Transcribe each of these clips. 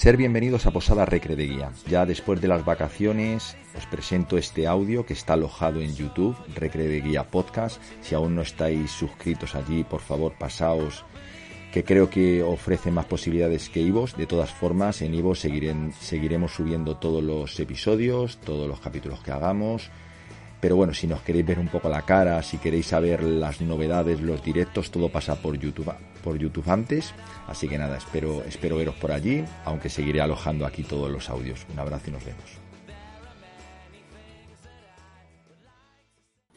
Ser bienvenidos a Posada Recre de Guía. Ya después de las vacaciones os presento este audio que está alojado en YouTube, Recre de Guía Podcast. Si aún no estáis suscritos allí, por favor pasaos, que creo que ofrece más posibilidades que Ivo. De todas formas, en Ivo seguiremos subiendo todos los episodios, todos los capítulos que hagamos. Pero bueno, si nos queréis ver un poco la cara, si queréis saber las novedades, los directos, todo pasa por YouTube, por YouTube antes. Así que nada, espero, espero veros por allí, aunque seguiré alojando aquí todos los audios. Un abrazo y nos vemos.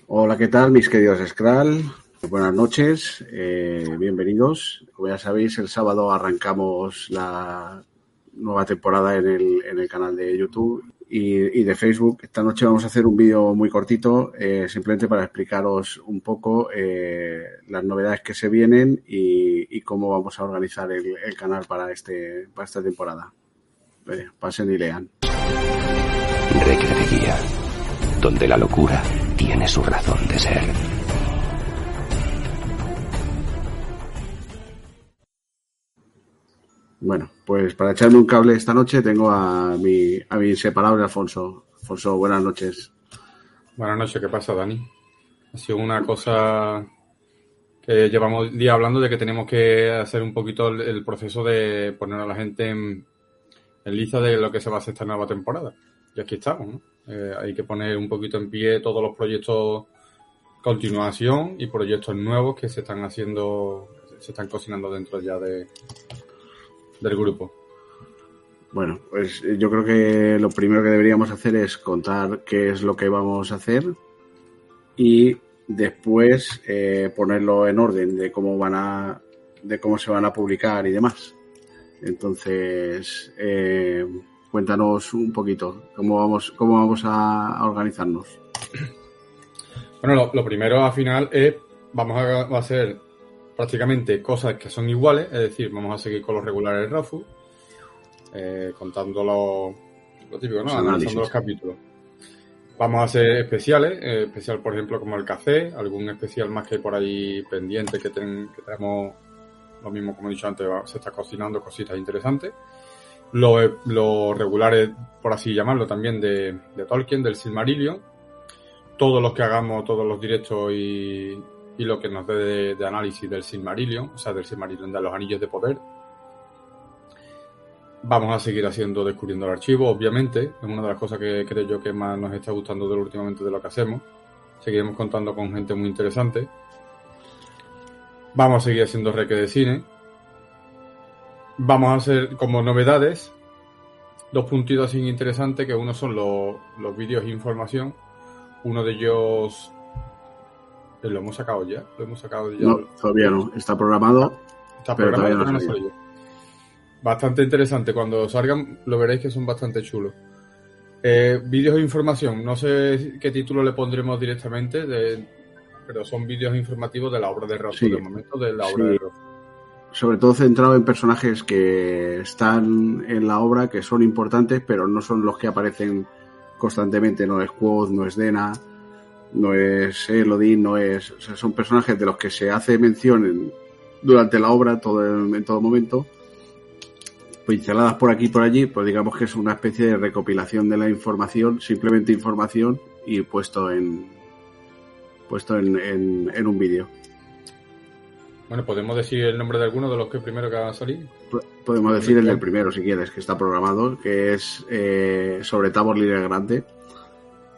Hola, ¿qué tal, mis queridos Scral? Buenas noches, eh, bienvenidos. Como ya sabéis, el sábado arrancamos la nueva temporada en el, en el canal de YouTube y, de Facebook. Esta noche vamos a hacer un vídeo muy cortito, eh, simplemente para explicaros un poco eh, las novedades que se vienen y, cómo vamos a organizar el, canal para, este, para esta temporada. pasen y lean. Recre de Guía, donde la locura tiene su razón de ser. Bueno, pues para echarme un cable esta noche tengo a mi, a mi inseparable Alfonso. Alfonso, buenas noches. Buenas noches, ¿qué pasa, Dani? Ha sido una cosa que llevamos día hablando de que tenemos que hacer un poquito el, proceso de poner a la gente en, lista de lo que se va a hacer esta nueva temporada. Y aquí estamos. Eh, hay que poner un poquito en pie todos los proyectos continuación y proyectos nuevos que se están haciendo, se están cocinando dentro ya de, del grupo? Bueno, pues yo creo que lo primero que deberíamos hacer es contar qué es lo que vamos a hacer y después eh, ponerlo en orden de cómo van a de cómo se van a publicar y demás. Entonces, eh, cuéntanos un poquito cómo vamos cómo vamos a, organizarnos. Bueno, lo, primero al final es vamos a, a hacer prácticamente cosas que son iguales, es decir, vamos a seguir con los regulares RAFU, eh, contando lo, típico, ¿no? Analizando los capítulos. Vamos a hacer especiales, eh, especial por ejemplo como el café, algún especial más que hay por ahí pendiente que, tenemos, lo mismo como he dicho antes, se está cocinando cositas interesantes. Los, regulares, por así llamarlo también, de, de Tolkien, del Silmarillion. Todos los que hagamos, todos los directos y, y lo que nos dé de, análisis del Silmarillion, o sea, del Silmarillion de los Anillos de Poder. Vamos a seguir haciendo, descubriendo el archivo, obviamente, es una de las cosas que creo yo que más nos está gustando de últimamente de lo que hacemos. Seguiremos contando con gente muy interesante. Vamos a seguir haciendo reque de cine. Vamos a hacer como novedades dos puntitos así interesantes, que uno son los, los vídeos e información. Uno de ellos ¿Lo hemos sacado ya? ¿Lo hemos sacado ya? No, todavía no. Está programado. Está programado, no. Bastante interesante. Cuando salgan, lo veréis que son bastante chulos. Eh, vídeos de información. No sé qué título le pondremos directamente, pero son vídeos informativos de la obra de Rosso, de momento de la obra de Rosso. Sobre todo centrado en personajes que están en la obra, que son importantes, pero no son los que aparecen constantemente. No es Quoth, no es Dena no es Elodie, no es. O sea, son personajes de los que se hace mención durante la obra todo en, todo momento. Pinceladas por aquí y por allí, pues digamos que es una especie de recopilación de la información, simplemente información y puesto en puesto en, en, un vídeo. Bueno, ¿podemos decir el nombre de alguno de los que primero que van a salir? Podemos decir el del primero, si quieres, que está programado, que es eh, sobre Tabor Línea Grande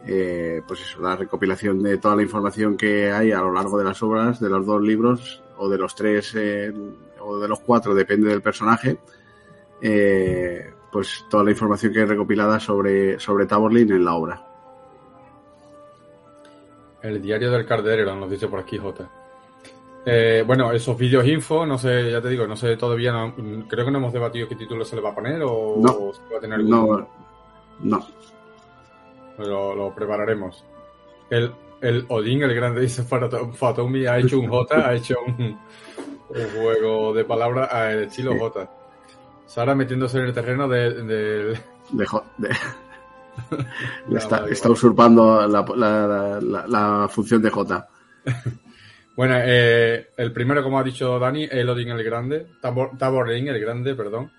eh, pues eso, la recopilación de toda la información que hay a lo largo de las obras, de los dos libros, o de los tres, eh, o de los cuatro, depende del personaje, eh, pues toda la información que hay recopilada sobre, sobre Taborlin en la obra. El diario del Carderero, nos dice por aquí J. Eh, bueno, esos vídeos info, no sé, ya te digo, no sé todavía, no- creo que no hemos debatido qué título se le va a poner o, No. o va a tener algún- No, no. Lo, lo prepararemos. El, el Odín, el grande, dice Fato- Fatomi, ha hecho un J, ha hecho un, un juego de palabras al estilo Sí. J. Sara metiéndose en el terreno de- del... de jo- de- Ya, está, usurpando la, la- la- la función de J. Bueno, eh, el primero, como ha dicho Dani, el Odín el Grande, Tabor, Taborlin el Grande, perdón,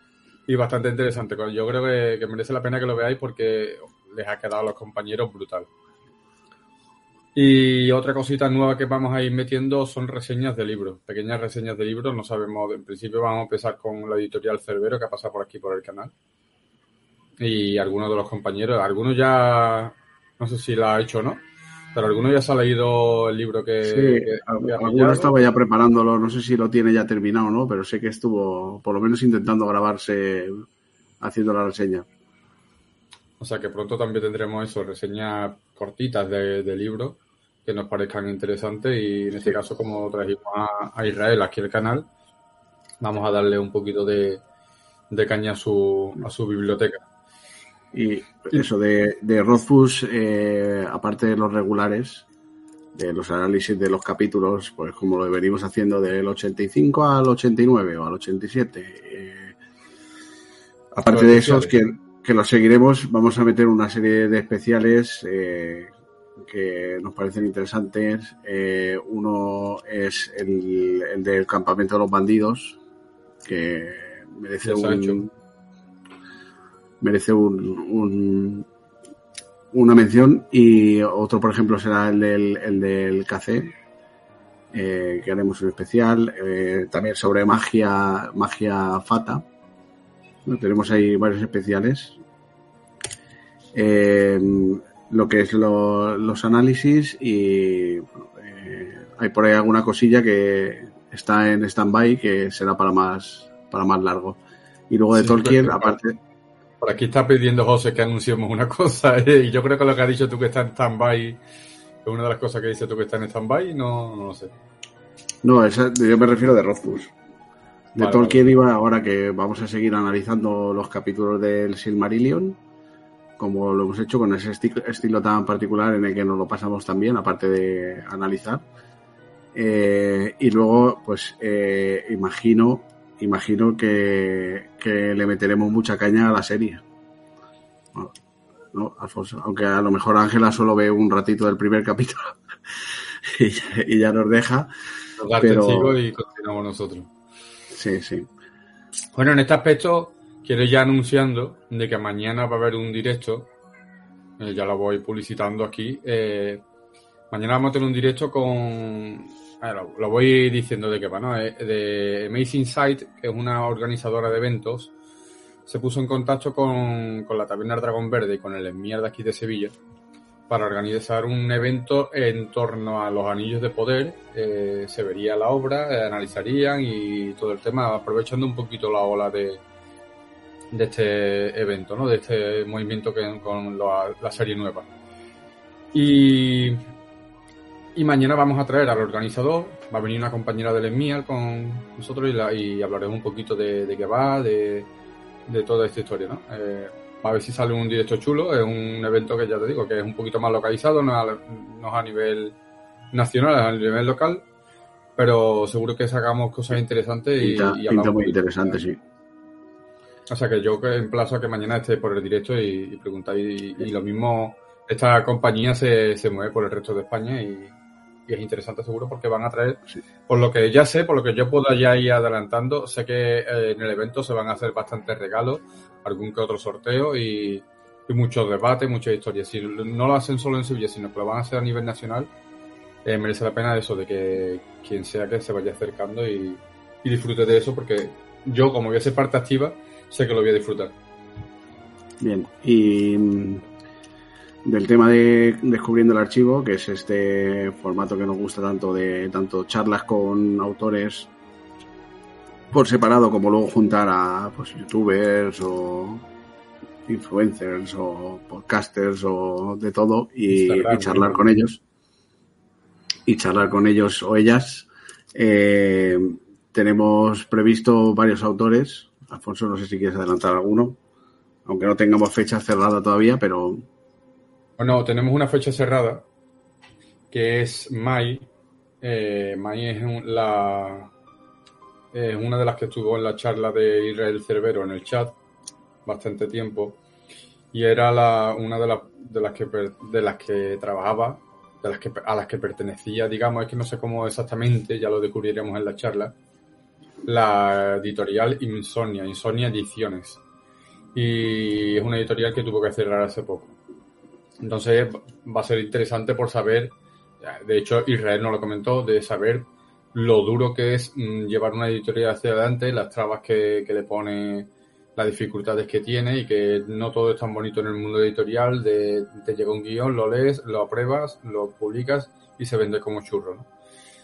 y bastante interesante. Yo creo que, que merece la pena que lo veáis porque les ha quedado a los compañeros brutal. Y otra cosita nueva que vamos a ir metiendo son reseñas de libros, pequeñas reseñas de libros. No sabemos, en principio vamos a empezar con la editorial Cerbero que ha pasado por aquí por el canal. Y algunos de los compañeros, algunos ya, no sé si la ha hecho o no, pero algunos ya se ha leído el libro que, Sí, que- alguno estaba ya preparándolo, no sé si lo tiene ya terminado o no, pero sé que estuvo por lo menos intentando grabarse haciendo la reseña. O sea que pronto también tendremos eso, reseñas cortitas de, de libros que nos parezcan interesantes y en este caso como trajimos a, a Israel aquí el canal, vamos a darle un poquito de, de caña a su, a su biblioteca. Y eso de, de Rothfuss, eh, aparte de los regulares, de los análisis de los capítulos, pues como lo venimos haciendo del 85 al 89 o al 87. eh, aparte de esos, que, que los seguiremos, vamos a meter una serie de especiales eh, que nos parecen interesantes. Eh, uno es el, el del campamento de los bandidos, que merece un merece un, un- una mención. Y otro por ejemplo será el del, el del café eh, que haremos un especial eh, también sobre magia magia fata Bueno, tenemos ahí varios especiales Eh, lo que es lo- los análisis y bueno, eh, hay por ahí alguna cosilla que está en stand-by que será para más para más largo y luego de Sí, Tolkien aparte Por aquí está pidiendo José que anunciemos una cosa y yo creo que lo que ha dicho tú que está en stand-by es una de las cosas que dice tú que está en stand-by, no, no lo sé. No, esa- yo me refiero de Rothfuss. De Vale, Tolkien iba ahora que vamos a seguir analizando los capítulos del Silmarillion, como lo hemos hecho con ese esti- estilo tan particular en el que nos lo pasamos también, aparte de analizar. Eh, y luego, pues, eh, imagino, imagino que, que le meteremos mucha caña a la serie. ¿No? ¿No, Alfonso? Aunque a lo mejor Ángela solo ve un ratito del primer capítulo y, ya- y ya nos deja. Pero- y continuamos nosotros. Sí, sí. Bueno, en este aspecto quiero ya anunciando de que mañana va a haber un directo, eh, ya lo voy publicitando aquí. eh, mañana vamos a tener un directo con, ver, lo, voy diciendo de qué va, ¿no? Eh, de Amazing Sight, que es una organizadora de eventos, se puso en contacto con, con la Taberna Dragón Verde y con el Esmier de aquí de Sevilla para organizar un evento en torno a los anillos de poder. Eh, se vería la obra, eh, analizarían y todo el tema, aprovechando un poquito la ola de, este evento, ¿no? De este movimiento que con la, serie nueva. Y, mañana vamos a traer al organizador, va a venir una compañera del EMIAL con nosotros y, la- y hablaremos un poquito de, de qué va, de, de toda esta historia, ¿no? Eh, a ver si sale un directo chulo, es un evento que ya te digo que es un poquito más localizado, no, a- no a nivel nacional, es a nivel local, pero seguro que sacamos cosas interesantes y, Pinta, y pinta muy interesante, sí. O sea que yo que emplazo a que mañana esté por el directo y, y preguntáis. Y, y lo mismo, esta compañía se, se mueve por el resto de España y, y es interesante seguro porque van a traer, Sí. por lo que ya sé, por lo que yo puedo ya ir adelantando, sé que eh, en el evento se van a hacer bastantes regalos, algún que otro sorteo y, y muchos debates, muchas historias. Si no lo hacen solo en Sevilla, sino que lo van a hacer a nivel nacional, eh, merece la pena eso de que quien sea que se vaya acercando y, y disfrute de eso porque yo como voy a ser parte activa, sé que lo voy a disfrutar. Bien. Y mm, del tema de descubriendo el archivo, que es este formato que nos gusta tanto de tanto charlas con autores por separado como luego juntar a pues youtubers o influencers o podcasters o de todo y, charlar con ellos. Y charlar con ellos o ellas. Eh, tenemos previsto varios autores. Alfonso, no sé si quieres adelantar alguno, aunque no tengamos fecha cerrada todavía, pero... Bueno, tenemos una fecha cerrada, que es Mai. Eh, es la, es una de las que estuvo en la charla de Israel Cervero en el chat bastante tiempo y era la, una de, de, las que, de las que trabajaba, de las que, a las que pertenecía, digamos, es que no sé cómo exactamente, ya lo descubriremos en la charla, la editorial Insomnia, Insomnia Ediciones. Y es una editorial que tuvo que cerrar hace poco. Entonces va a ser interesante por saber, de hecho Israel no lo comentó, de saber lo duro que es mm, llevar una editorial hacia adelante, las trabas que, le pone las dificultades que tiene y que no todo es tan bonito en el mundo editorial de te llega un guion, lo lees, lo apruebas, lo publicas y se vende como churro. ¿no?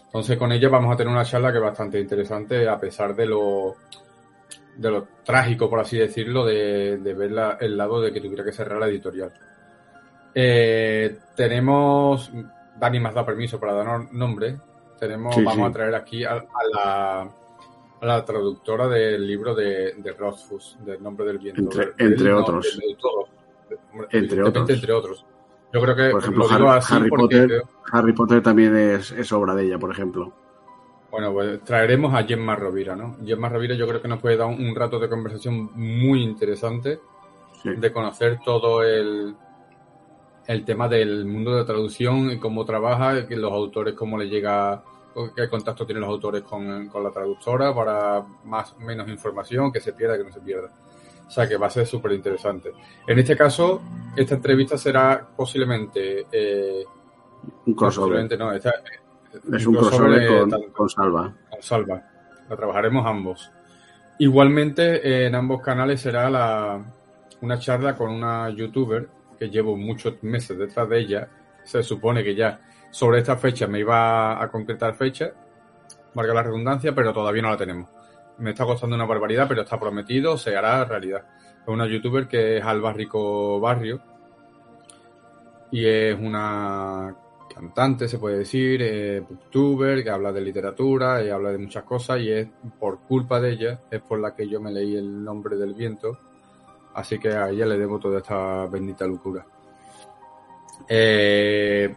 Entonces con ella vamos a tener una charla que es bastante interesante a pesar de lo de lo trágico, por así decirlo, de, de ver el lado de que tuviera que cerrar la editorial. Eh, tenemos, Dani más da permiso para dar nombre, tenemos, vamos a traer aquí a la la traductora del libro de, de Rothfuss, del nombre del viento. Entre, entre otros. entre otros. Entre otros. Yo creo que por ejemplo, Harry, Potter, Harry Potter también es, es, obra de ella, por ejemplo. Bueno, pues traeremos a Gemma Rovira, ¿no? Gemma Rovira yo creo que nos puede dar un, rato de conversación muy interesante de conocer todo el, el tema del mundo de traducción y cómo trabaja, que los autores, cómo le llega qué contacto tienen los autores con, la traductora para más o menos información, que se pierda, que no se pierda. O sea que va a ser súper interesante. En este caso, esta entrevista será posiblemente... Eh, un crossover. no, esta, es un crossover, con, Salva. Con Salva. La trabajaremos ambos. Igualmente, en ambos canales será la, una charla con una youtuber que llevo muchos meses detrás de ella. Se supone que ya sobre esta fecha me iba a concretar fecha, marca la redundancia, pero todavía no la tenemos. Me está costando una barbaridad, pero está prometido, se hará realidad. Es una youtuber que es Alba Rico Barrio y es una cantante, se puede decir, eh, booktuber, que habla de literatura y habla de muchas cosas y es por culpa de ella, es por la que yo me leí el nombre del viento, así que a ella le debo toda esta bendita locura. Eh,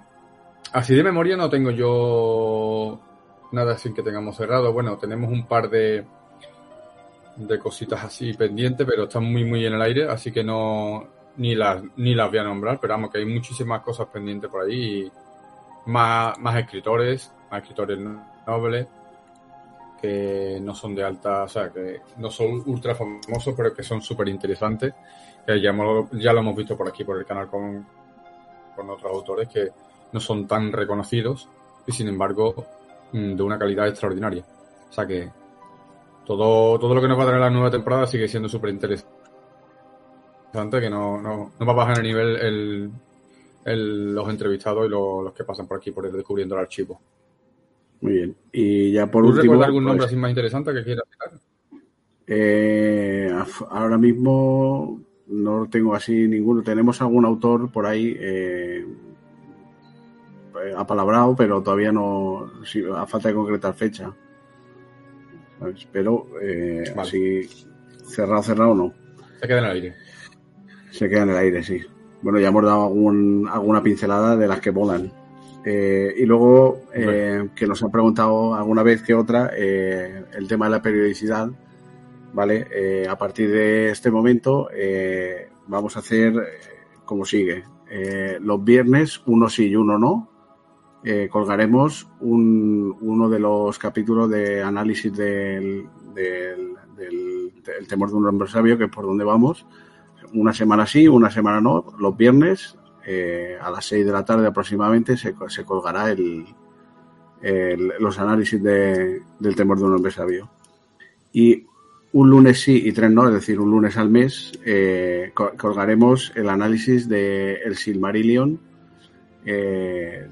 Así de memoria no tengo yo nada sin que tengamos cerrado. Bueno, tenemos un par de, de cositas así pendientes, pero están muy, muy en el aire, así que no ni las, ni las voy a nombrar, pero vamos, que hay muchísimas cosas pendientes por ahí. Y más, más escritores, más escritores nobles, que no son de alta, o sea, que no son ultra famosos, pero que son súper interesantes. Que ya, ya lo hemos visto por aquí, por el canal con, con otros autores que no son tan reconocidos y sin embargo mm, de una calidad extraordinaria. O sea que todo, todo lo que nos va a traer la nueva temporada sigue siendo súper interesante, que no, no, no, va a bajar el nivel el, los entrevistados y los que pasan por aquí por descubriendo el archivo. Muy bien. Y ya por último. algún nombre pues, así más interesante que quieras eh, ahora mismo no tengo así ninguno. Tenemos algún autor por ahí eh, eh, apalabrado, pero todavía no, si, a falta de concretar fecha. Pero eh, así, cerrado, cerrado no. Se queda en el aire. Se queda en el aire, sí. Bueno, ya hemos dado algún, alguna pincelada de las que volan. Eh, y luego, que nos han preguntado alguna vez que otra, el tema de la periodicidad, ¿vale? a partir de este momento, vamos a hacer como sigue. los viernes, uno sí y uno no, eh, colgaremos un, uno de los capítulos de análisis del, del, temor de un hombre sabio, que es por donde vamos. Una semana sí, una semana no. Los viernes, eh, a las 6 de la tarde aproximadamente, se, se colgará el, los análisis de, del temor de un hombre sabio. Y un lunes sí y tres no, es decir, un lunes al mes, eh, colgaremos el análisis de el Silmarillion, eh,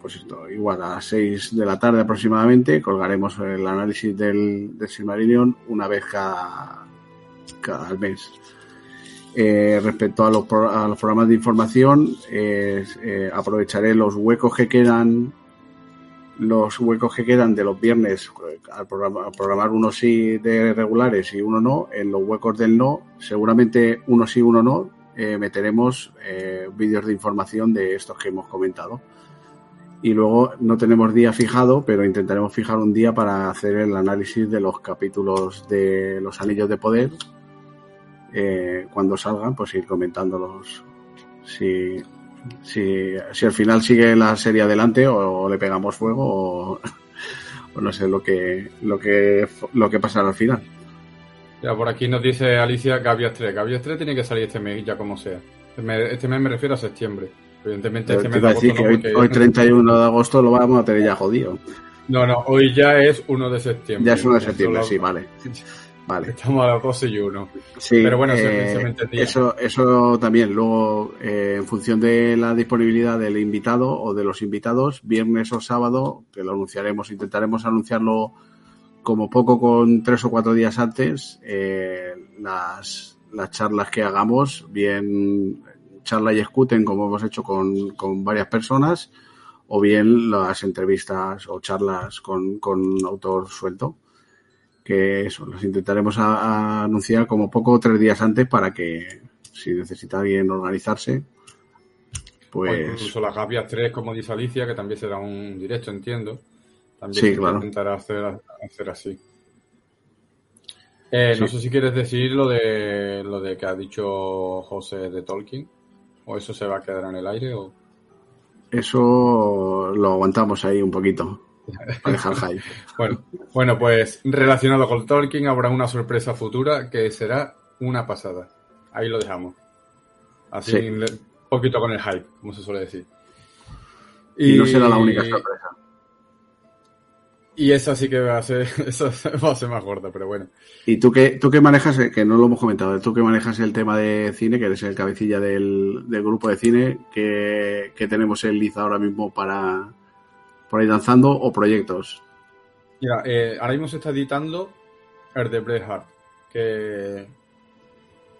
pues esto, igual a las 6 de la tarde aproximadamente, colgaremos el análisis del, del Silmarillion una vez cada, cada mes. Eh, respecto a los, a los, programas de información, eh, aprovecharé los huecos que quedan los huecos que quedan de los viernes, eh, al programar, programar uno sí de regulares y uno no, en los huecos del no, seguramente uno sí, uno no, meteremos vídeos de información de estos que hemos comentado. Y luego no tenemos día fijado, pero intentaremos fijar un día para hacer el análisis de los capítulos de los Anillos de Poder. Eh, cuando salgan, pues ir comentándolos. Si, si, si al final sigue la serie adelante o, le pegamos fuego o, o no sé lo que, lo que, lo que pasará al final. Ya, por aquí nos dice Alicia Gavias 3. Gavias 3 tiene que salir este mes, ya como sea. Este mes, este mes me refiero a septiembre. Evidentemente, este te mes de agosto no, hoy, hoy 31 de agosto lo vamos a tener ya jodido. No, no, hoy ya es 1 de septiembre. Ya es 1 de septiembre, lo- sí, vale. Vale. Estamos a las 12 y 1. Sí, Pero bueno, se eh, se me entendía. Eso, eso también. Luego, eh, en función de la disponibilidad del invitado o de los invitados, viernes o sábado, que lo anunciaremos, intentaremos anunciarlo como poco con tres o cuatro días antes, eh, las, las charlas que hagamos, bien charla y escuten, como hemos hecho con, con varias personas, o bien las entrevistas o charlas con, con autor suelto que eso, los intentaremos a- a anunciar como poco tres días antes para que si necesita alguien organizarse, O pues incluso las Gavias 3, como dice Alicia, que también será un directo, entiendo. También Sí, se claro. intentará hacer, hacer así. Eh, No sé si quieres decir lo de lo de que ha dicho José de Tolkien, o eso se va a quedar en el aire, o eso lo aguantamos ahí un poquito. bueno, bueno, pues relacionado con Tolkien habrá una sorpresa futura que será una pasada. Ahí lo dejamos. Así Sí. un poquito con el hype, como se suele decir. Y no será la única sorpresa. Y esa sí que va a ser, esa va a ser más gorda, pero bueno. Y tú que, tú que manejas, eh, que no lo hemos comentado, tú que manejas el tema de cine, que eres el cabecilla del, del grupo de cine, que, que tenemos en Liza ahora mismo para por ahí danzando o proyectos. Mira, eh, ahora mismo se está editando el de Bret Hart, que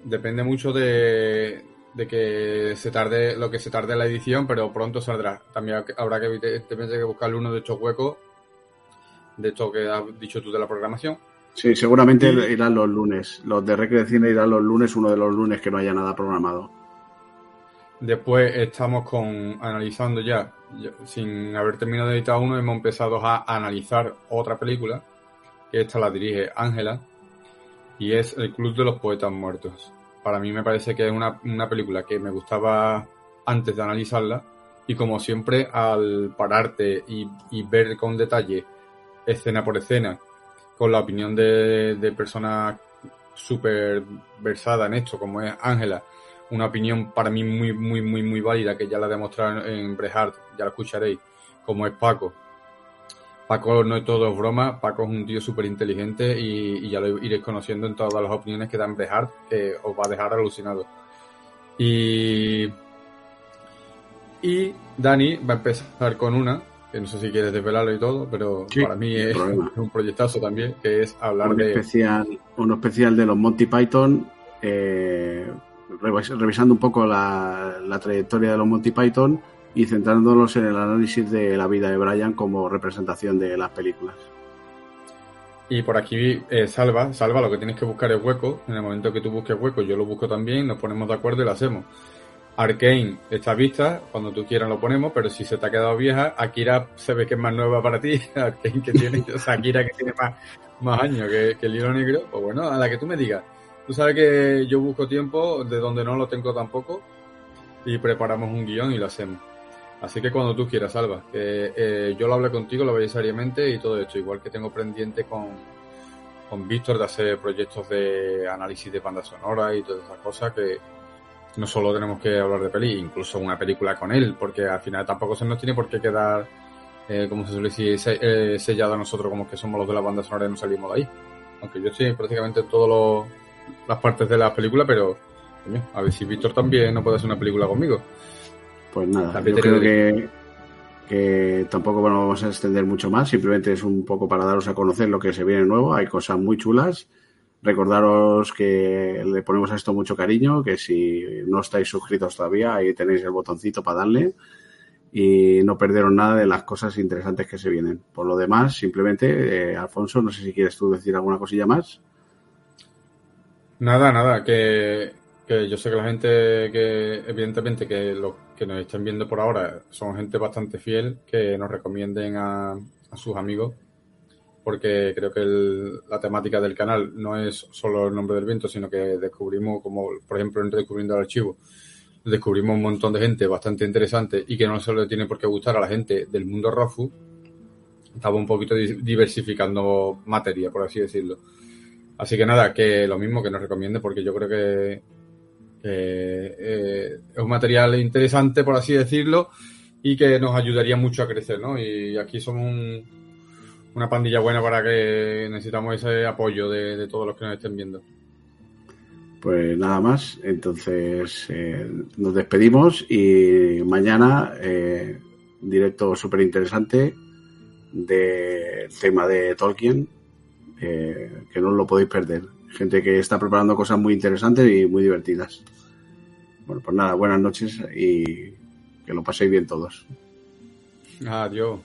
depende mucho de, de que se tarde lo que se tarde en la edición, pero pronto saldrá. También habrá que evidentemente que buscarle uno de estos huecos, de esto que has dicho tú de la programación. Sí, seguramente irán los lunes. Los de Recre de Cine irán los lunes, uno de los lunes que no haya nada programado. Después estamos con analizando ya, sin haber terminado de editar uno, hemos empezado a analizar otra película, que esta la dirige Ángela, y es El Club de los Poetas Muertos. Para mí me parece que es una, una película que me gustaba antes de analizarla, y como siempre, al pararte y, y ver con detalle, escena por escena, con la opinión de, de personas súper versada en esto, como es Ángela, una opinión para mí muy, muy, muy, muy válida, que ya la he demostrado en Bret Hart, ya la escucharéis, como es Paco. Paco no es todo broma, Paco es un tío súper inteligente y, y ya lo iréis conociendo en todas las opiniones que da en Bret Hart, que os va a dejar alucinado. Y, y Dani va a empezar con una, que no sé si quieres desvelarlo y todo, pero Sí, para mí es problema. un proyectazo también, que es hablar Un de... especial, uno especial de los Monty Python, eh, revisando un poco la, trayectoria de los Monty Python y centrándonos en el análisis de la vida de Brian como representación de las películas. Y por aquí, eh, Salva, Salva, lo que tienes que buscar es hueco. En el momento que tú busques hueco, yo lo busco también, nos ponemos de acuerdo y lo hacemos. Arcane está vista, cuando tú quieras lo ponemos, pero si se te ha quedado vieja, Akira se ve que es más nueva para ti, Arcane que tiene, o sea, Akira que tiene más, más años que, que el hilo negro, pues bueno, a la que tú me digas. Tú sabes que yo busco tiempo de donde no lo tengo tampoco y preparamos un guion y lo hacemos. Así que cuando tú quieras, Salva, que eh, yo lo hablé contigo, lo veis seriamente y todo esto, igual que tengo pendiente con, con Víctor de hacer proyectos de análisis de banda sonora y todas esas cosas que no solo tenemos que hablar de peli, incluso una película con él, porque al final tampoco se nos tiene por qué quedar, eh, como se suele decir, eh, sellado a nosotros como que somos los de la banda sonora y no salimos de ahí. Aunque yo estoy prácticamente en todas las partes de la película, pero coño, a ver si Víctor también no puede hacer una película conmigo. Pues nada, También yo creo que, que tampoco bueno, vamos a extender mucho más, simplemente es un poco para daros a conocer lo que se viene nuevo, hay cosas muy chulas. Recordaros que le ponemos a esto mucho cariño, que si no estáis suscritos todavía, ahí tenéis el botoncito para darle. y no perdieron nada de las cosas interesantes que se vienen. Por lo demás, simplemente, eh, Alfonso, no sé si quieres tú decir alguna cosilla más. Nada, nada, que, que yo sé que la gente que, evidentemente, que los que nos estén viendo por ahora son gente bastante fiel, que nos recomienden a, a sus amigos, porque creo que el- la temática del canal no es solo el nombre del viento, sino que descubrimos, como por ejemplo en Descubriendo el Archivo, descubrimos un montón de gente bastante interesante y que no solo tiene por qué gustar a la gente del mundo Rafu, estaba un poquito di- diversificando materia, por así decirlo. Así que nada, que lo mismo que nos recomiende, porque yo creo que, eh, es un material interesante, por así decirlo, y que nos ayudaría mucho a crecer, ¿no? Y aquí somos un- una pandilla buena para que necesitamos ese apoyo de, de todos los que nos estén viendo. Pues nada más, entonces eh, nos despedimos y mañana eh, directo súper interesante del tema de Tolkien, eh, que no lo podéis perder. Gente que está preparando cosas muy interesantes y muy divertidas. Bueno, pues nada, buenas noches y que lo paséis bien todos. Adiós.